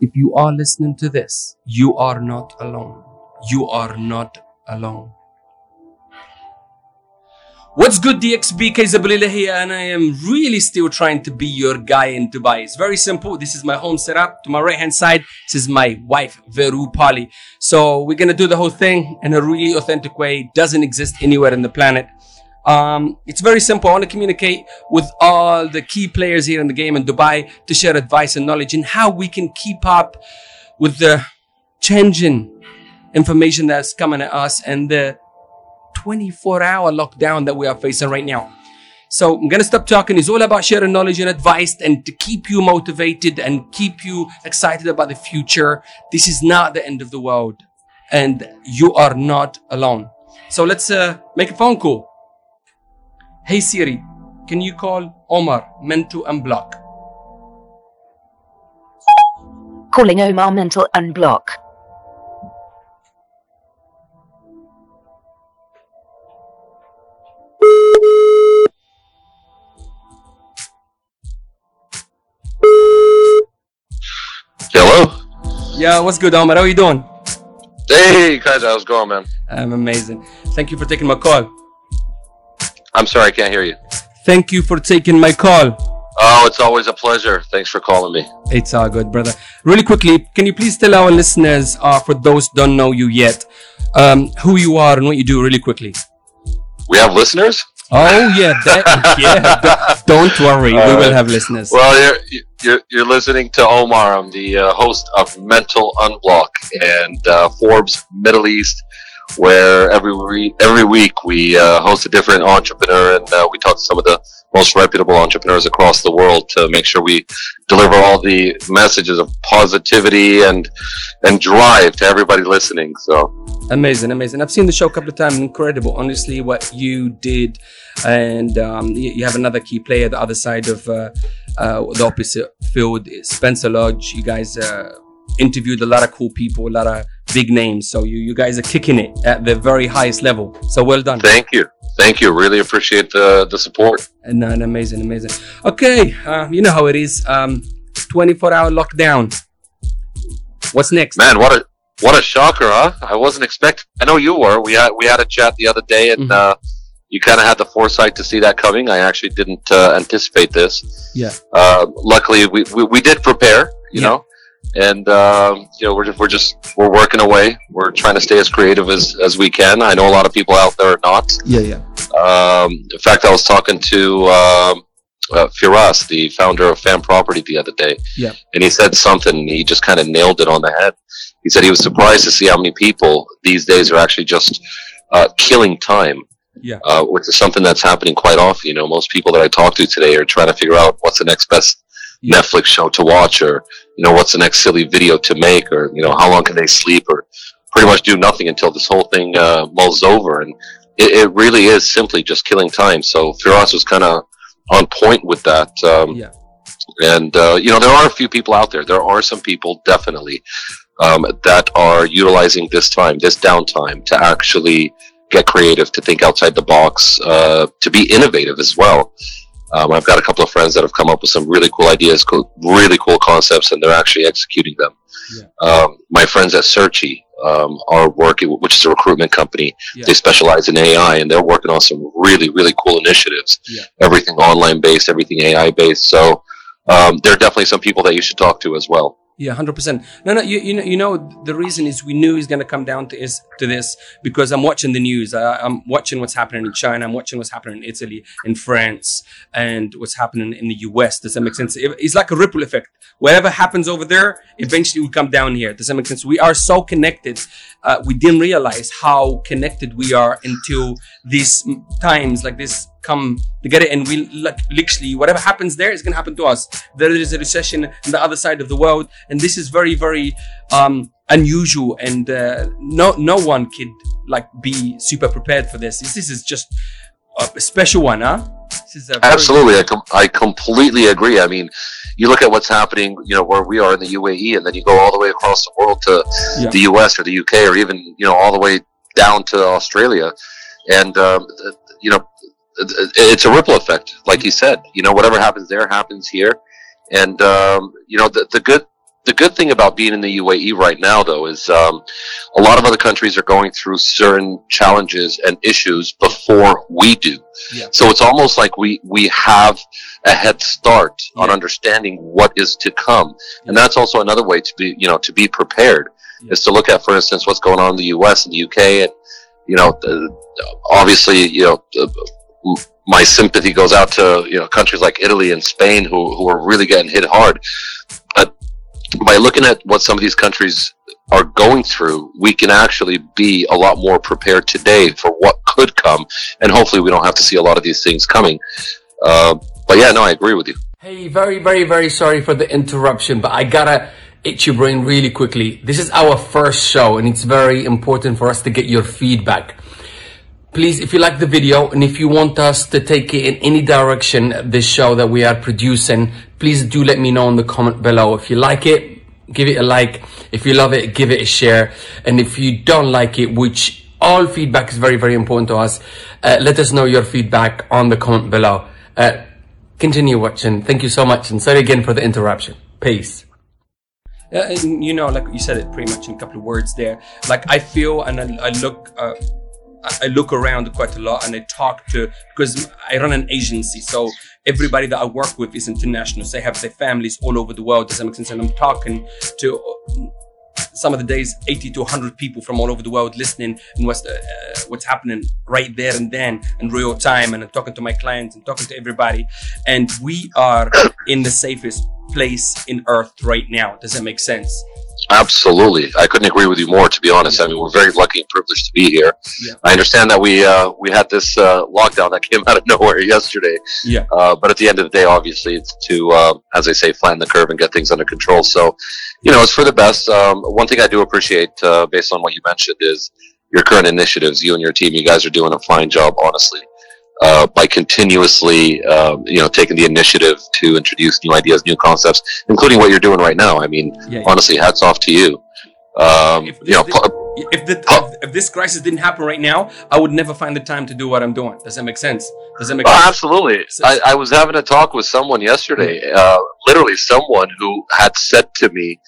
if you are listening to this, you are not alone. You are not alone. What's good, DXB Kaizabalila here, and I am really still trying to be your guy in Dubai. It's very simple. This is my home setup. To my right hand side, this is my wife, Veru Pali. So we're gonna do the whole thing in a really authentic way. It doesn't exist anywhere in the planet. Um, it's very simple. I want to communicate with all the key players here in the game in Dubai to share advice and knowledge and how we can keep up with the changing information that's coming at us and the 24 hour lockdown that we are facing right now. So I'm going to stop talking. It's all about sharing knowledge and advice and to keep you motivated and keep you excited about the future. This is not the end of the world and you are not alone. So let's uh, make a phone call. Hey Siri, can you call Omar Mental Unblock? Calling Omar Mental Unblock. Hello. Yeah, what's good, Omar? How are you doing? Hey, guys, how's it going, man? I'm amazing. Thank you for taking my call. I'm sorry, I can't hear you. Thank you for taking my call. Oh, it's always a pleasure. Thanks for calling me. It's all good, brother. Really quickly, can you please tell our listeners, uh, for those don't know you yet, um, who you are and what you do, really quickly? We have listeners. Oh yeah, that, yeah. Don't worry, we will have listeners. Well, you're you're, you're listening to Omar. I'm the uh, host of Mental Unblock and uh, Forbes Middle East, where every re- every week we uh, host a different entrepreneur and uh, we talk to some of the most reputable entrepreneurs across the world to make sure we deliver all the messages of positivity and and drive to everybody listening. So Amazing, amazing. I've seen the show a couple of times. Incredible, honestly, what you did, and um, you, have another key player, the other side of uh, uh, the opposite field, Spencer Lodge. You guys uh, interviewed a lot of cool people, a lot of big names. So you you guys are kicking it at the very highest level. So well done. thank you, thank you. Really appreciate the the support. And uh, amazing, amazing. Okay, uh, you know how it is. Um, 24 hour lockdown. What's next? Man, what a what a shocker, huh? I wasn't expecting. I know you were. We had we had a chat the other day, and Mhm. uh, you kind of had the foresight to see that coming. I actually didn't uh, anticipate this. Yeah. Uh, luckily, we, we we did prepare. You Yeah. know, and um, you know we're just, we're just we're working away. We're trying to stay as creative as as we can. I know a lot of people out there are not. Yeah, yeah. Um, in fact, I was talking to um, uh, Firas, the founder of fäm Property, the other day. Yeah. And he said something, he just kind of nailed it on the head. He said he was surprised to see how many people these days are actually just uh, killing time, Yeah. uh, which is something that's happening quite often. You know, most people that I talk to today are trying to figure out what's the next best Yeah. Netflix show to watch, or you know, what's the next silly video to make, or you know, how long can they sleep, or pretty much do nothing until this whole thing uh, mulls over. And it, it really is simply just killing time. So Firas was kind of on point with that. Um, Yeah. And uh, you know, there are a few people out there. There are some people definitely um, that are utilizing this time, this downtime, to actually get creative, to think outside the box, uh, to be innovative as well. Um, I've got a couple of friends that have come up with some really cool ideas, cool, really cool concepts, and they're actually executing them. Um, my friends at Searchy um, are working, which is a recruitment company. Yeah. They specialize in AI, and they're working on some really, really cool initiatives. Yeah. Everything online based, everything AI based. So um, there are definitely some people that you should talk to as well. Yeah, hundred percent. No, no. You, you know, you know, the reason is we knew it's going to come down to is to this because I'm watching the news. I, I'm watching what's happening in China. I'm watching what's happening in Italy, in France, and what's happening in the US. Does that make sense? It- It's like a ripple effect. Whatever happens over there, eventually will come down here. Does that make sense? We are so connected. Uh, we didn't realize how connected we are until these times like this come together and we like literally whatever happens there is going to happen to us. There is a recession on the other side of the world and this is very very um unusual and uh, no no one could like be super prepared for this. This, this is just a special one huh? This is a Absolutely, I, com- I completely agree. I mean, you look at what's happening, you know, where we are in the UAE, and then you go all the way across the world to Yeah. the US or the UK, or even you know all the way down to Australia, and um, you know, it- it's a ripple effect, like you said. You know, whatever happens there happens here, and um, you know, the, the good the good thing about being in the UAE right now, though, is um, a lot of other countries are going through certain challenges and issues before we do. Yeah. So it's almost like we we have a head start on understanding what is to come, and that's also another way to be, you know, to be prepared Yeah. is to look at, for instance, what's going on in the U.S. and the U.K. and you know, obviously, you know. My sympathy goes out to you know countries like Italy and Spain who who are really getting hit hard. But by looking at what some of these countries are going through, we can actually be a lot more prepared today for what could come, and hopefully we don't have to see a lot of these things coming. Uh, but yeah, no, I agree with you. Hey, very, very, very sorry for the interruption, but I gotta itch your brain really quickly. This is our first show, and it's very important for us to get your feedback. Please, if you like the video and if you want us to take it in any direction, this show that we are producing, please do let me know in the comment below. If you like it, give it a like. If you love it, give it a share. And if you don't like it, which all feedback is very, very important to us, uh, let us know your feedback on the comment below. Uh, continue watching. Thank you so much. And sorry again for the interruption. Peace. Uh, you know, like you said it pretty much in a couple of words there. Like I feel and I, I look, uh, I- look around quite a lot and I talk to because I run an agency, so everybody that I work with is international. So they have their families all over the world. Does that make sense? And I'm talking to uh, some of the days 80 to 100 people from all over the world listening and what's the, uh, what's happening right there and then in real time and I'm talking to my clients and talking to everybody and we are in the safest place in earth right now does that make sense Absolutely, I couldn't agree with you more. To be honest, I mean we're very lucky and privileged to be here. Yeah. I understand that we uh, we had this uh, lockdown that came out of nowhere yesterday. Yeah. Uh, but at the end of the day, obviously, it's to uh, as I say, flatten the curve and get things under control. So, you know, it's for the best. Um, one thing I do appreciate, uh, based on what you mentioned, is your current initiatives. You and your team, you guys are doing a fine job, honestly. Uh, by continuously, um, you know, taking the initiative to introduce new ideas, new concepts, including what you're doing right now. I mean, yeah, honestly, hats off to you. Um, If you know, pu- if the if, if this crisis didn't happen right now i would never find the time to do what i'm doing does that make sense does that make oh, sense absolutely. I, I was having a talk with someone yesterday, uh, literally someone who had said to me,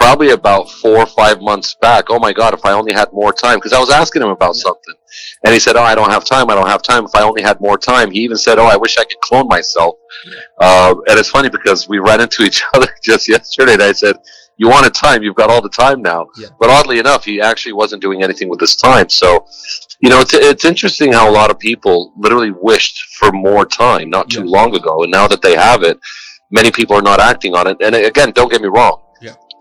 probably about four or five months back, "Oh my God, if I only had more time," because I was asking him about something, and he said, "Oh, I don't have time. I don't have time. If I only had more time." He even said, "Oh, I wish I could clone myself." Uh, and it's funny because we ran into each other just yesterday, and I said. You wanted time. You've got all the time now. Yeah. But oddly enough, he actually wasn't doing anything with his time. So, you know, it's, it's interesting how a lot of people literally wished for more time not too Yeah. long ago. And now that they have it, many people are not acting on it. And again, don't get me wrong.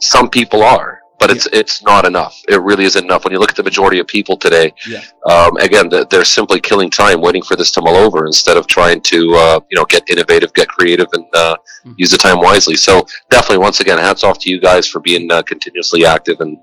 Yeah. Some people are, but it's, it's not enough. It really isn't enough. When you look at the majority of people today, Yeah. um, again, they're simply killing time waiting for this to mull over instead of trying to, uh, you know, get innovative, get creative and, uh, Mhm. use the time wisely. So definitely, once again, hats off to you guys for being uh, continuously active and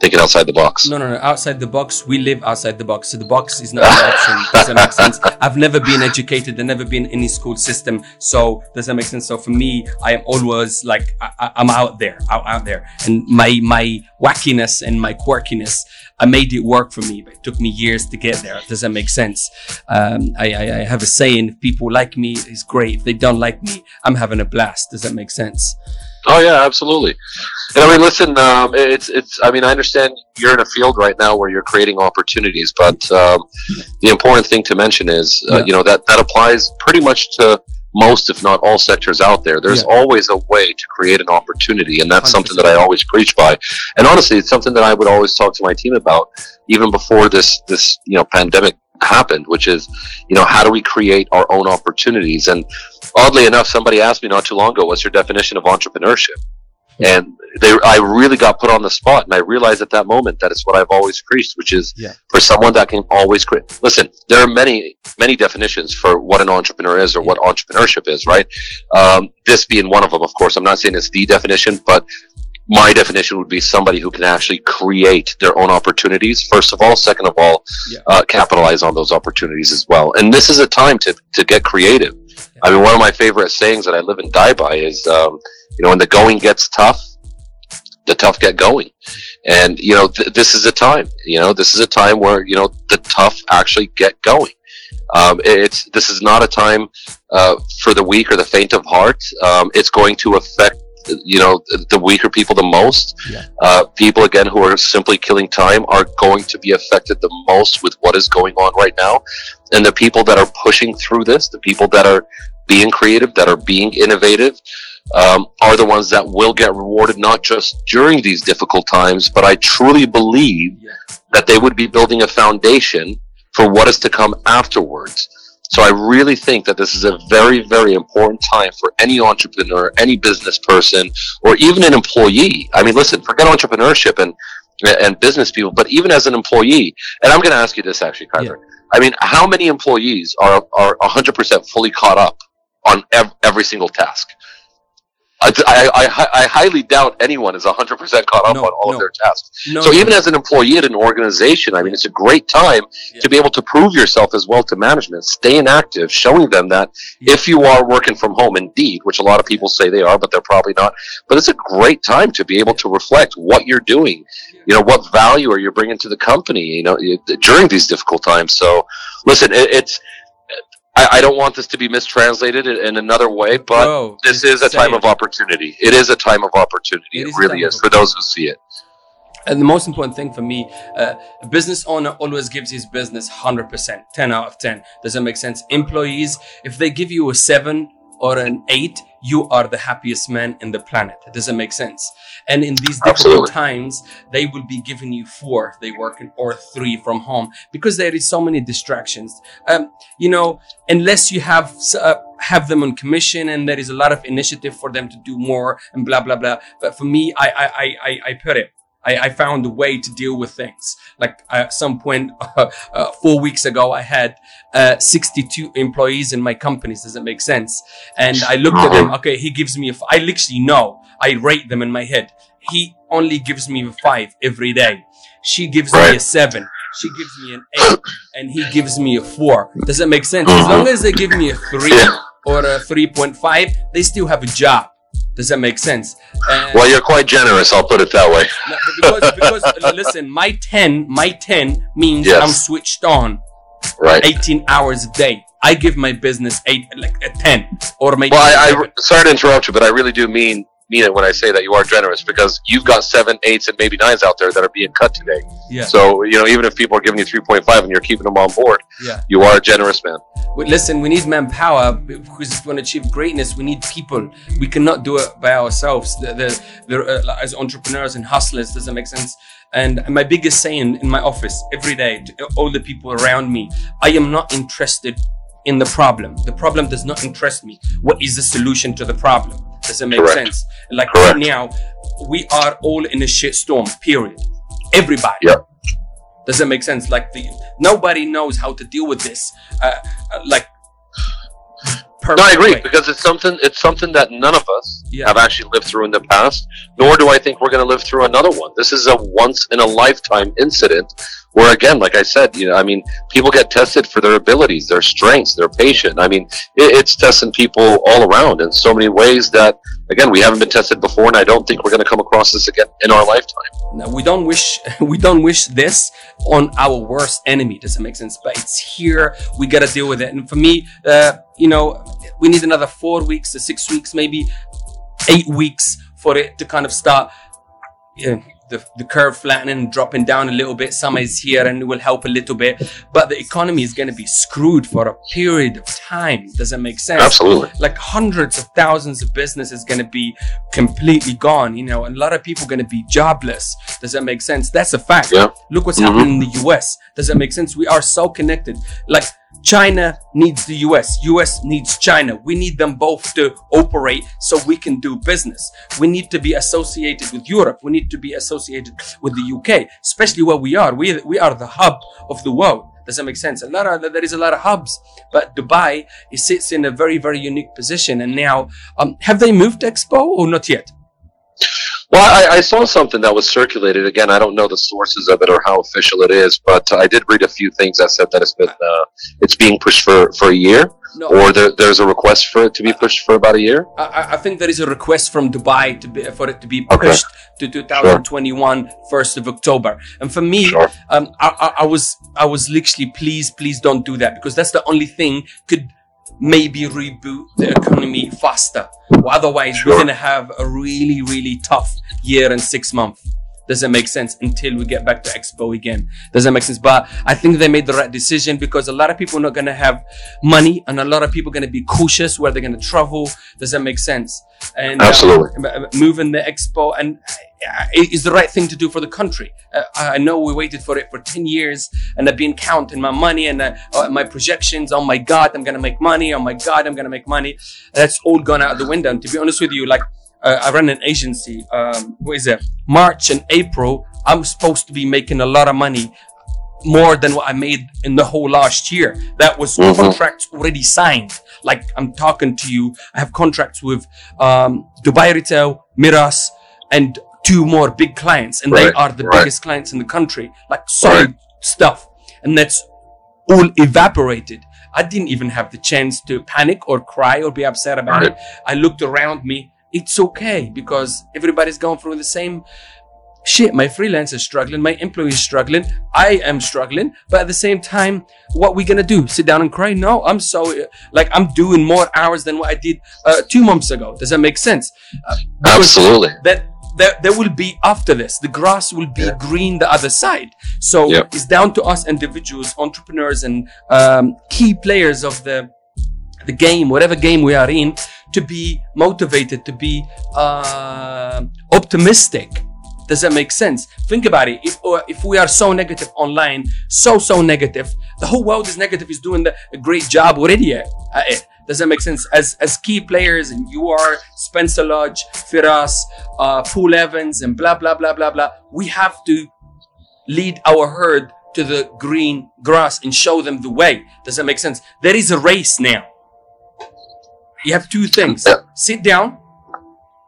thinking outside the box. No, no, no. Outside the box, we live outside the box. So the box is not an option. Does that make sense? I've never been educated. I've never been in any school system. So does that make sense? So for me, I am always like I, I'm out there, out, out there, and my my wackiness and my quirkiness, I made it work for me. But it took me years to get there. Does that make sense? Um, I, I, I have a saying: if people like me, it's great. If they don't like me, I'm having a blast. Does that make sense? Oh yeah, absolutely. And I mean, listen, um, it's it's. I mean, I understand you're in a field right now where you're creating opportunities, but um, the important thing to mention is, uh, Yeah. you know, that that applies pretty much to most, if not all, sectors out there. There's Yeah. always a way to create an opportunity, and that's something that I always preach by. And honestly, it's something that I would always talk to my team about, even before this this you know pandemic happened, which is, you know, how do we create our own opportunities? And oddly enough, somebody asked me not too long ago, "What's your definition of entrepreneurship?" and they I really got put on the spot and I realized at that moment that it's what I've always preached which is Yeah. for someone that can always create listen there are many many definitions for what an entrepreneur is or what entrepreneurship is right um, this being one of them of course I'm not saying it's the definition but my definition would be somebody who can actually create their own opportunities. First of all second of all Yeah. uh, capitalize on those opportunities as well. And this is a time to, to get creative. I mean one of my favorite sayings that I live and die by is um, you know when the going gets tough the tough get going. And you know th- this is a time you know this is a time where you know the tough actually get going. Um, it's this is not a time uh, for the weak or the faint of heart. Um, it's going to affect you know the weaker people the most. Yeah. Uh, people again who are simply killing time are going to be affected the most with what is going on right now, and the people that are pushing through this, the people that are being creative, that are being innovative. Um, are the ones that will get rewarded not just during these difficult times, but I truly believe Yeah. that they would be building a foundation for what is to come afterwards. So I really think that this is a very, very important time for any entrepreneur, any business person, or even an employee. I mean, listen, forget entrepreneurship and and business people, but even as an employee, and I'm going to ask you this actually, Kaiser. I mean, how many employees are are 100% fully caught up on ev- every single task? I, I, I, I highly doubt anyone is 100% caught up No, on all no. of their tasks. No, So even as an employee at an organization, I mean, it's a great time Yeah. to be able to prove yourself as well to management, staying active, showing them that Yeah. if you are working from home, indeed, which a lot of people say they are, but they're probably not. But it's a great time to be able to reflect what you're doing. You know, what value are you bringing to the company? You know, during these difficult times. So, listen, it, it's. I, I don't want this to be mistranslated in, in another way, but Bro, this is a say time it. of opportunity. It is a time of opportunity. It It, is really is for those who see it. And the most important thing for me, uh, a business owner always gives his business 100%, 10 out of 10. Does that make sense? Employees, if they give you a 7 or an 8, you are the happiest man in the planet. Does that make sense? And in these difficult Absolutely. times, they will be giving you 4 if they work in, or 3 from home because there is so many distractions. Um, you know, unless you have uh, have them on commission and there is a lot of initiative for them to do more and blah blah blah. But for me, I I I, I put it. I, I found a way to deal with things. Like at some point, uh, uh, four weeks ago, I had uh, 62 employees in my companies. Does it make sense? And I looked at them. Okay, he gives me a. F- I literally know. I rate them in my head. He only gives me a five every day. She gives me a seven. She gives me an eight, and he gives me a four. Does that make sense? As long as they give me a three or a 3.5, they still have a job. Does that make sense? And- Well, you're quite generous. I'll put it that way. because, because uh, listen, my 10, my 10 means Yes. I'm switched on Right. 18 hours a day. I give my business eight, like a 10 or maybe. Well, I. I sorry to interrupt you, but I really do mean mean it when I say that you are generous because you've got seven, eights, and maybe nines out there that are being cut today. yeah, So you know, even if people are giving you three point five and you're keeping them on board, yeah. you are a generous man. Listen, we need manpower because if we want to achieve greatness, we need people. We cannot do it by ourselves. The, the, the, uh, as entrepreneurs and hustlers, does that make sense? And my biggest saying in my office every day to all the people around me, I am not interested in the problem. The problem does not interest me. What is the solution to the problem? Does that make Correct. sense? Like Correct. right now, we are all in a shit storm. Period. Everybody. Yeah. Does that make sense? Like the nobody knows how to deal with this. Uh, uh, like. No, I agree way. because it's something it's something that none of us Yeah. have actually lived through in the past. Nor do I think we're going to live through another one. This is a once in a lifetime incident where, again, like I said, you know, I mean, people get tested for their abilities, their strengths, their patience. I mean, it, it's testing people all around in so many ways that, again, we haven't been tested before, and I don't think we're going to come across this again in our lifetime. Now, we don't wish we don't wish this on our worst enemy. Does it make sense? But it's here. We gotta deal with it. And for me, uh, you know, we need another four weeks to six weeks, maybe eight weeks for it to kind of start. Know, the, the curve flattening, dropping down a little bit. Summer is here and it will help a little bit. But the economy is going to be screwed for a period of time. Does that make sense? Absolutely. like hundreds of thousands of businesses going to be completely gone you know and a lot of people going to be jobless does that make sense that's a fact Yeah. look what's Mhm. happening in the us does that make sense we are so connected like china needs the us us needs china. We need them both to operate so we can do business. We need to be associated with europe. We need to be associated with the uk especially where we are. We, we are the hub of the world. Does that make sense? A lot of there is a lot of hubs but dubai it sits in a very very unique position. And now um, have they moved expo or not yet Well, I, I saw something that was circulated. Again, I don't know the sources of it or how official it is, but I did read a few things that said that it's been uh, it's being pushed for, for a year, no or there, there's a request for it to be pushed for about a year. I, I- think there is a request from Dubai to be, for it to be Okay. pushed to 2021 1st of October. And for me, Sure. um, I, I, I was I was literally please please don't do that because that's the only thing could maybe reboot the economy faster. Otherwise, we're gonna have a really, really tough year and six months. Doesn't make sense until we get back to Expo again. Doesn't make sense. But I think they made the right decision because a lot of people are not gonna have money and a lot of people are gonna be cautious where they're gonna travel. Does that make sense? And uh, Absolutely. m- moving the expo and uh, it is the right thing to do for the country. Uh, I I know we waited for it for 10 years and I've been counting my money and uh, uh, my projections. Oh my God, I'm going to make money. Oh my God, I'm going to make money. That's all gone out the window. And to be honest with you, like uh, I run an agency. Um, what is it? March and April, I'm supposed to be making a lot of money more than what I made in the whole last year. That was Mhm. contracts already signed. Like I'm talking to you, I have contracts with um, Dubai Retail, Meraas, and two more big clients, and they are the right. biggest clients in the country. Like solid stuff, and that's all evaporated. I didn't even have the chance to panic or cry or be upset about Right. it. I looked around me. It's okay because everybody's going through the same shit. My freelance is struggling. My employee is struggling. I am struggling. But at the same time, what we gonna do? Sit down and cry? No, I'm so like I'm doing more hours than what I did uh, two months ago. Does that make sense? Uh, Absolutely. that there, there will be after this the grass will be Yeah. green the other side so Yep. it's down to us individuals entrepreneurs and um, key players of the the game whatever game we are in to be motivated to be uh, optimistic. Does that make sense? Think about it. If if we are so negative online so so negative the whole world is negative is doing the, a great job already does that make sense? As as key players and you are spencer lodge firas uh paul evans and blah blah blah blah blah we have to lead our herd to the green grass and show them the way. Does that make sense? There is a race now you have two things sit down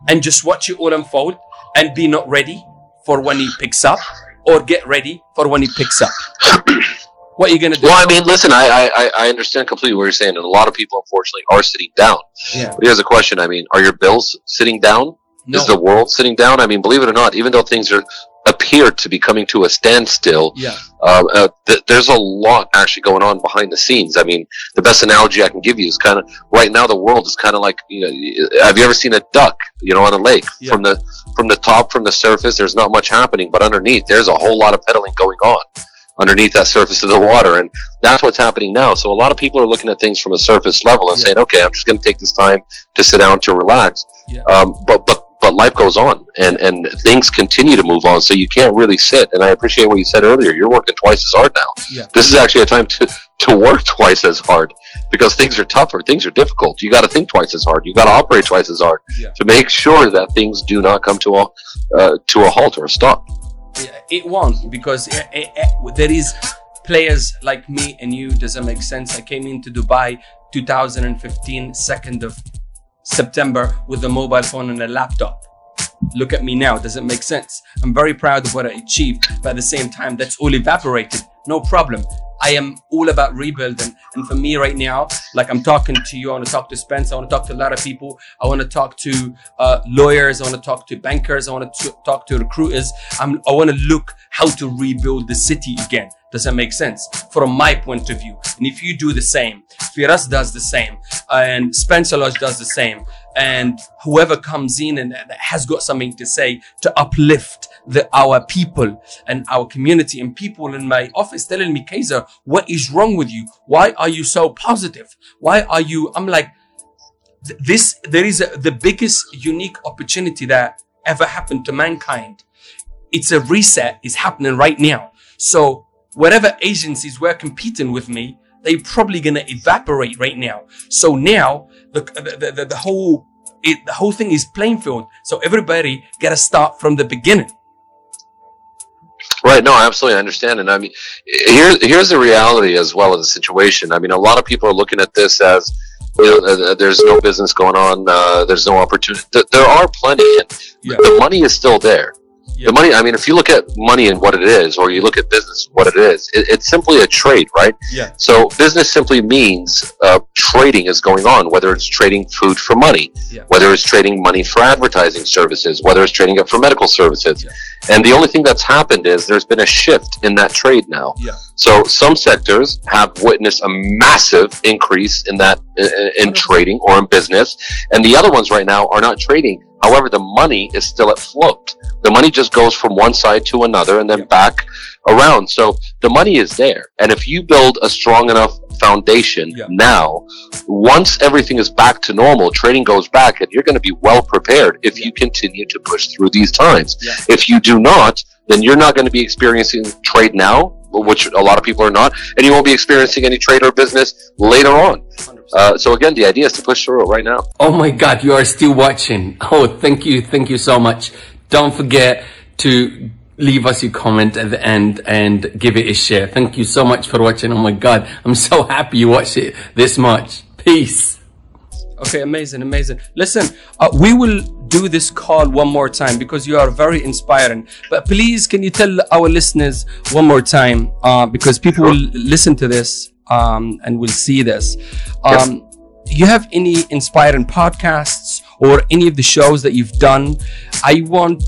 and just watch it all unfold and be not ready for when he picks up or get ready for when he picks up what are you gonna do Well, I mean, listen, I, I, I- I understand completely what you're saying, and a lot of people, unfortunately, are sitting down. yeah But here's a question. I mean, are your bills sitting down? No Is the world sitting down? I mean, believe it or not, even though things are appear to be coming to a standstill, yeah um, uh, th- there's a lot actually going on behind the scenes. I mean, the best analogy I can give you is kind of right now the world is kind of like you know, have you ever seen a duck? You know, on a lake Yeah. from the from the top from the surface, there's not much happening, but underneath there's a whole lot of pedaling going on underneath that surface of the water, and that's what's happening now. So a lot of people are looking at things from a surface level and Yeah. saying, okay, I'm just going to take this time to sit down to relax. Yeah. Um, but but but life goes on and and things continue to move on so you can't really sit. And i appreciate what you said earlier. You're working twice as hard now. Yeah. this is actually a time to to work twice as hard because things are tougher. Things are difficult. You got to think twice as hard. You got to operate twice as hard Yeah. to make sure that things do not come to a uh, to a halt or a stop. Yeah, it won't because it, it, it- there is players like me and you doesn't make sense? I came into dubai 2015 2nd of september with a mobile phone and a laptop. Look at me now does it make sense? I'm very proud of what i achieved but at the same time that's all evaporated. No problem. I am all about rebuilding. And for me right now like i'm talking to you i want to talk to spence i want to talk to a lot of people. I want to talk to uh, lawyers i want to talk to bankers i want to talk to recruiters. I'm, i want to look how to rebuild the city again does that make sense? From my point of view. And if you do the same firas does the same and spencer lodge does the same and whoever comes in and has got something to say to uplift the our people and our community and people in my office telling me kaiser what is wrong with you? Why are you so positive? Why are you i'm like this there is a, the biggest unique opportunity that ever happened to mankind. It's a reset. Is happening right now. So whatever agencies were competing with me they're probably gonna evaporate right now so now the the, the, the whole it, the whole thing is playing field so everybody gotta start from the beginning Right. No, I absolutely. Understand. And I mean, here, here's the reality as well as the situation. I mean, a lot of people are looking at this as, you know, uh, there's no business going on. Uh, there's no opportunity. There are plenty. And Yeah. The money is still there. Yeah. The money, I mean, if you look at money and what it is, or you look at business, what it is, it, it's simply a trade, right? Yeah. So business simply means uh, trading is going on, whether it's trading food for money, Yeah. whether it's trading money for advertising services, whether it's trading it for medical services. Yeah. And the only thing that's happened is there's been a shift in that trade now. Yeah. So some sectors have witnessed a massive increase in that in trading or in business, and the other ones right now are not trading. However, the money is still at float. The money just goes from one side to another and then Yeah. back around. So the money is there. And if you build a strong enough foundation Yeah. now, once everything is back to normal, trading goes back and you're going to be well prepared if Yeah. you continue to push through these times. Yeah. If you do not, then you're not going to be experiencing trade now, which a lot of people are not, and you won't be experiencing any trade or business later on. Uh, so again, the idea is to push through it right now. Oh my God, you are still watching. Oh, thank you. Thank you so much. Don't forget to leave us your comment at the end and give it a share. Thank you so much for watching. Oh my God. I'm so happy you watched it this much. Peace. Okay, amazing, amazing. Listen, uh, we will do this call one more time because you are very inspiring. But please, can you tell our listeners one more time uh, because people will listen to this um, and will see this. Um, you have any inspiring podcasts or any of the shows that you've done? I want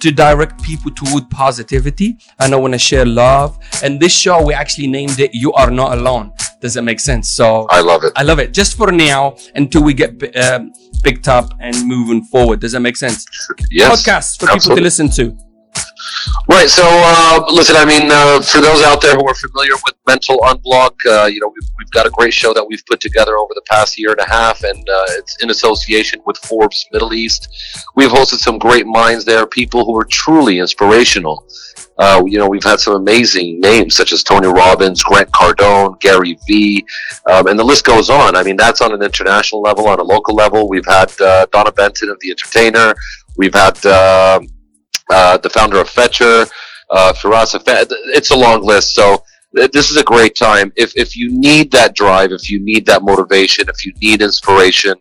to direct people toward positivity and I want to share love. And this show, we actually named it You Are Not Alone. Does that make sense? So I love it. I love it. Just for now, until we get um, picked up and moving forward. Does that make sense? Yes. Podcasts for people to listen to. Right. So, uh, listen, I mean, uh, for those out there who are familiar with Mental Unblock, uh, you know, we've, we've got a great show that we've put together over the past year and a half, and uh, it's in association with Forbes Middle East. We've hosted some great minds there, people who are truly inspirational. Uh, you know, we've had some amazing names such as Tony Robbins, Grant Cardone, Gary Vee, um, and the list goes on. I mean, that's on an international level. On a local level, we've had uh, Donna Benton of The Entertainer. We've had um uh, the founder of Fetcher, uh, Firas It's a long list. So this is a great time. If, if you need that drive, if you need that motivation, if you need inspiration,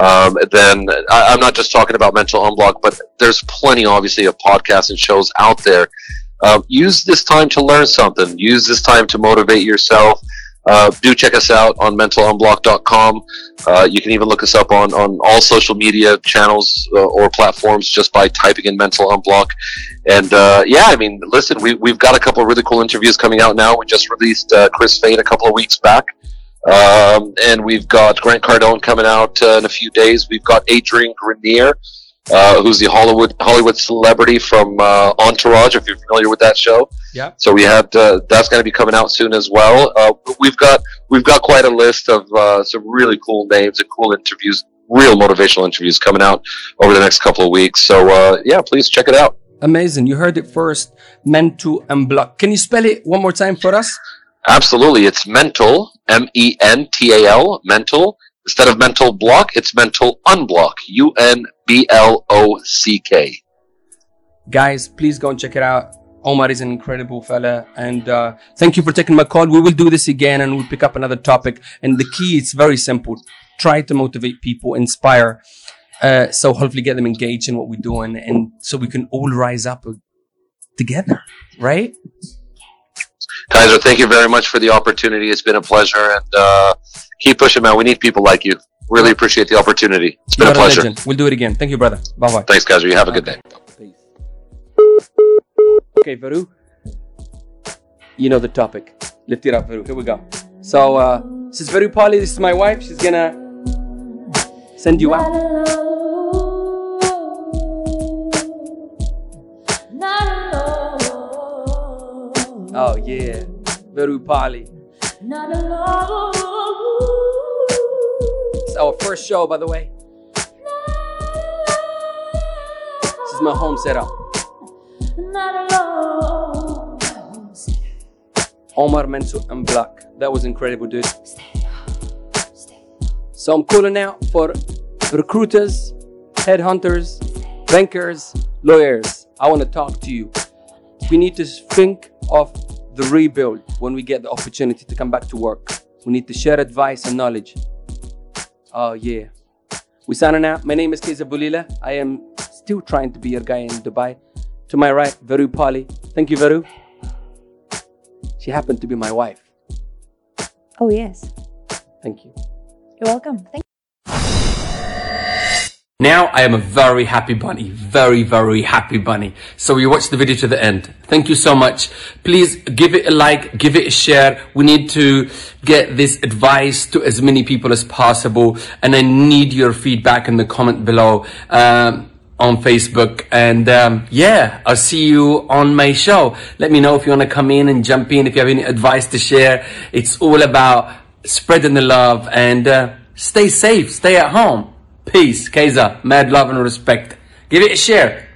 um, then I, I'm not just talking about Mental Unblock, but there's plenty, obviously, of podcasts and shows out there. Uh, use this time to learn something. Use this time to motivate yourself. Uh, do check us out on mentalunblock.com. Uh, you can even look us up on, on all social media channels uh, or platforms just by typing in Mental Unblock. And uh, yeah, I mean, listen, we, we've got a couple of really cool interviews coming out now. We just released uh, Chris Fane a couple of weeks back. Um, and we've got Grant Cardone coming out in a few days. We've got Adrian Grenier, who's the Hollywood Hollywood celebrity from Entourage, if you're familiar with that show. Yeah. So we had uh, that's going to be coming out soon as well. Uh, we've got we've got quite a list of uh, some really cool names and cool interviews, real motivational interviews coming out over the next couple of weeks. So uh, yeah, please check it out. Amazing. You heard it first. Mental Unblock. Can you spell it one more time for us? Absolutely, it's mental, M E N T A L, mental. Instead of mental block, it's mental unblock, U N B L O C K. Guys, please go and check it out. Omar is an incredible fella. And uh, thank you for taking my call. We will do this again and we'll pick up another topic. And the key is very simple. Try to motivate people, inspire. Uh, so hopefully get them engaged in what we're doing and so we can all rise up together, right? Kaiser, thank you very much for the opportunity. It's been a pleasure, and uh, keep pushing, man. We need people like you. Really appreciate the opportunity. It's been You're a pleasure. legend. We'll do it again. Thank you, brother. Bye bye. Thanks, Kaiser. You have a good day. Okay, Veru. You know the topic. Lift it up, Veru. Here we go. So, uh, this is Veru Polly. This is my wife. She's gonna send you out. Oh, yeah. Veru Polly. It's our first show, by the way. This is my home setup. Omar Mansour and Black. That was incredible, dude. So I'm calling out for recruiters, headhunters, bankers, lawyers. I want to talk to you. We need to think of the rebuild when we get the opportunity to come back to work. We need to share advice and knowledge. Oh yeah. We're signing out. My name is Keza Bulila. I am still trying to be your guy in Dubai. To my right, Veru Pali. Thank you, Veru. She happened to be my wife. Oh, yes. Thank you. You're welcome. Thank Now I am a very happy bunny. Very, very happy bunny. So you watch the video to the end. Thank you so much. Please give it a like, give it a share. We need to get this advice to as many people as possible. And I need your feedback in the comment below. Um, on Facebook. And um, yeah, I'll see you on my show. Let me know if you want to come in and jump in, if you have any advice to share. It's all about spreading the love and uh, stay safe, stay at home. Peace, Kaiser, mad love and respect. Give it a share.